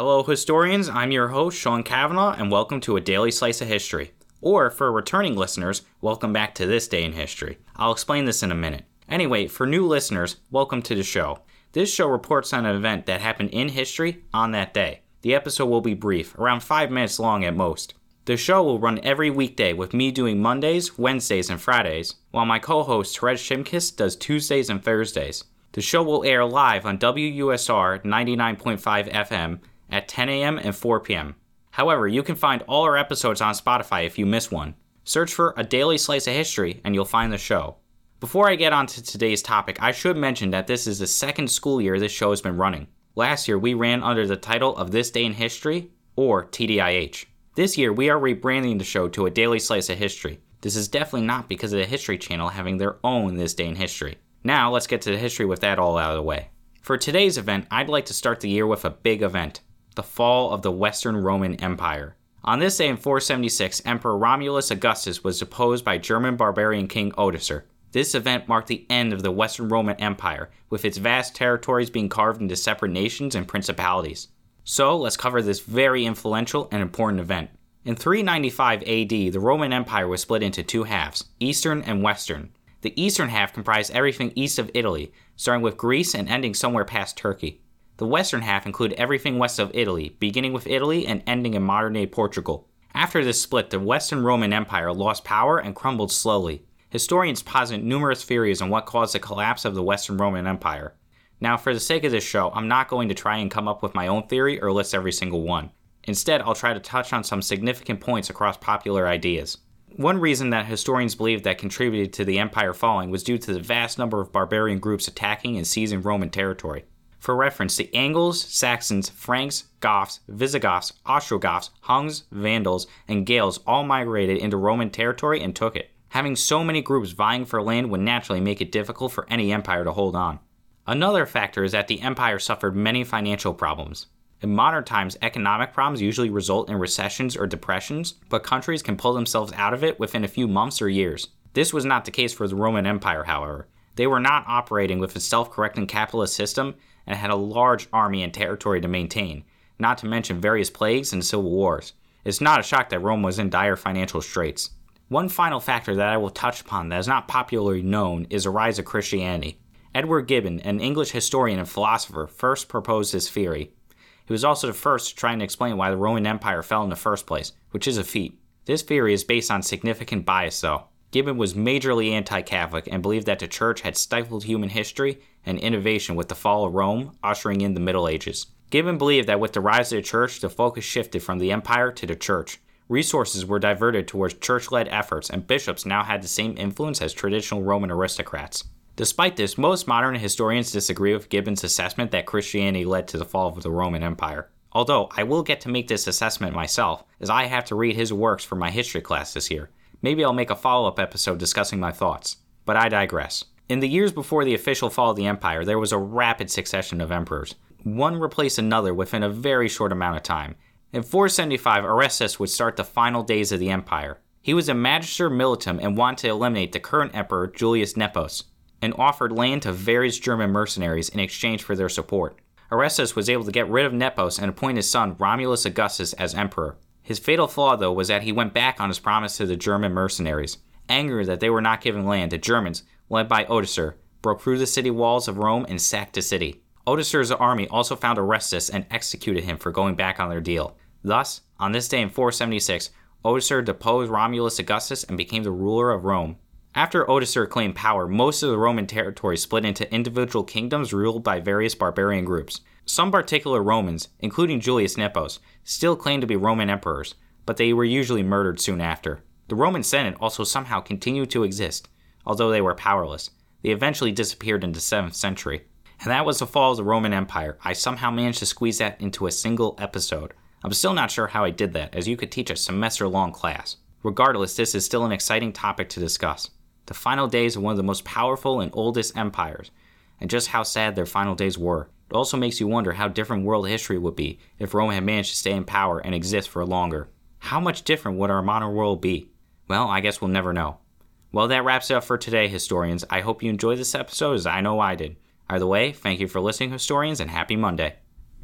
Hello, historians. I'm your host, Sean Kavanaugh, and welcome to a daily slice of history. Or, for returning listeners, welcome back to this day in history. I'll explain this in a minute. Anyway, for new listeners, welcome to the show. This show reports on an event that happened in history on that day. The episode will be brief, around 5 minutes long at most. The show will run every weekday with me doing Mondays, Wednesdays, and Fridays, while my co host Therese Shimkis does Tuesdays and Thursdays. The show will air live on WUSR 99.5 FM at 10 a.m. and 4 p.m. However, you can find all our episodes on Spotify if you miss one. Search for A Daily Slice of History and you'll find the show. Before I get on to today's topic, I should mention that this is the second school year this show has been running. Last year, we ran under the title of This Day in History, or TDIH. This year, we are rebranding the show to A Daily Slice of History. This is definitely not because of the History Channel having their own This Day in History. Now, let's get to the history with that all out of the way. For today's event, I'd like to start the year with a big event the fall of the Western Roman Empire. On this day in 476, Emperor Romulus Augustus was deposed by German barbarian King Odoacer. This event marked the end of the Western Roman Empire, with its vast territories being carved into separate nations and principalities. So let's cover this very influential and important event. In 395 AD, the Roman Empire was split into two halves, Eastern and Western. The eastern half comprised everything east of Italy, starting with Greece and ending somewhere past Turkey. The western half included everything west of Italy, beginning with Italy and ending in modern day Portugal. After this split, the Western Roman Empire lost power and crumbled slowly. Historians posit numerous theories on what caused the collapse of the Western Roman Empire. Now, for the sake of this show, I'm not going to try and come up with my own theory or list every single one. Instead, I'll try to touch on some significant points across popular ideas. One reason that historians believe that contributed to the empire falling was due to the vast number of barbarian groups attacking and seizing Roman territory. For reference, the Angles, Saxons, Franks, Goths, Visigoths, Ostrogoths, Huns, Vandals, and Gauls all migrated into Roman territory and took it. Having so many groups vying for land would naturally make it difficult for any empire to hold on. Another factor is that the empire suffered many financial problems. In modern times, economic problems usually result in recessions or depressions, but countries can pull themselves out of it within a few months or years. This was not the case for the Roman Empire, however. They were not operating with a self correcting capitalist system and had a large army and territory to maintain, not to mention various plagues and civil wars. It's not a shock that Rome was in dire financial straits. One final factor that I will touch upon that is not popularly known is the rise of Christianity. Edward Gibbon, an English historian and philosopher, first proposed this theory. He was also the first to try and explain why the Roman Empire fell in the first place, which is a feat. This theory is based on significant bias, though. Gibbon was majorly anti Catholic and believed that the church had stifled human history and innovation with the fall of Rome, ushering in the Middle Ages. Gibbon believed that with the rise of the church, the focus shifted from the empire to the church. Resources were diverted towards church led efforts, and bishops now had the same influence as traditional Roman aristocrats. Despite this, most modern historians disagree with Gibbon's assessment that Christianity led to the fall of the Roman Empire. Although I will get to make this assessment myself, as I have to read his works for my history class this year. Maybe I'll make a follow up episode discussing my thoughts. But I digress. In the years before the official fall of the empire, there was a rapid succession of emperors. One replaced another within a very short amount of time. In 475, Orestes would start the final days of the empire. He was a magister militum and wanted to eliminate the current emperor, Julius Nepos and offered land to various German mercenaries in exchange for their support. Orestes was able to get rid of Nepos and appoint his son Romulus Augustus as emperor. His fatal flaw, though, was that he went back on his promise to the German mercenaries. Angry that they were not giving land, the Germans, led by Odoacer, broke through the city walls of Rome and sacked the city. Odoacer's army also found Orestes and executed him for going back on their deal. Thus, on this day in 476, Odoacer deposed Romulus Augustus and became the ruler of Rome. After Odoacer claimed power, most of the Roman territory split into individual kingdoms ruled by various barbarian groups. Some particular Romans, including Julius Nepos, still claimed to be Roman emperors, but they were usually murdered soon after. The Roman Senate also somehow continued to exist, although they were powerless. They eventually disappeared in the 7th century. And that was the fall of the Roman Empire. I somehow managed to squeeze that into a single episode. I'm still not sure how I did that, as you could teach a semester long class. Regardless, this is still an exciting topic to discuss the final days of one of the most powerful and oldest empires, and just how sad their final days were. It also makes you wonder how different world history would be if Rome had managed to stay in power and exist for longer. How much different would our modern world be? Well, I guess we'll never know. Well, that wraps it up for today, historians. I hope you enjoyed this episode as I know I did. Either way, thank you for listening, historians, and happy Monday.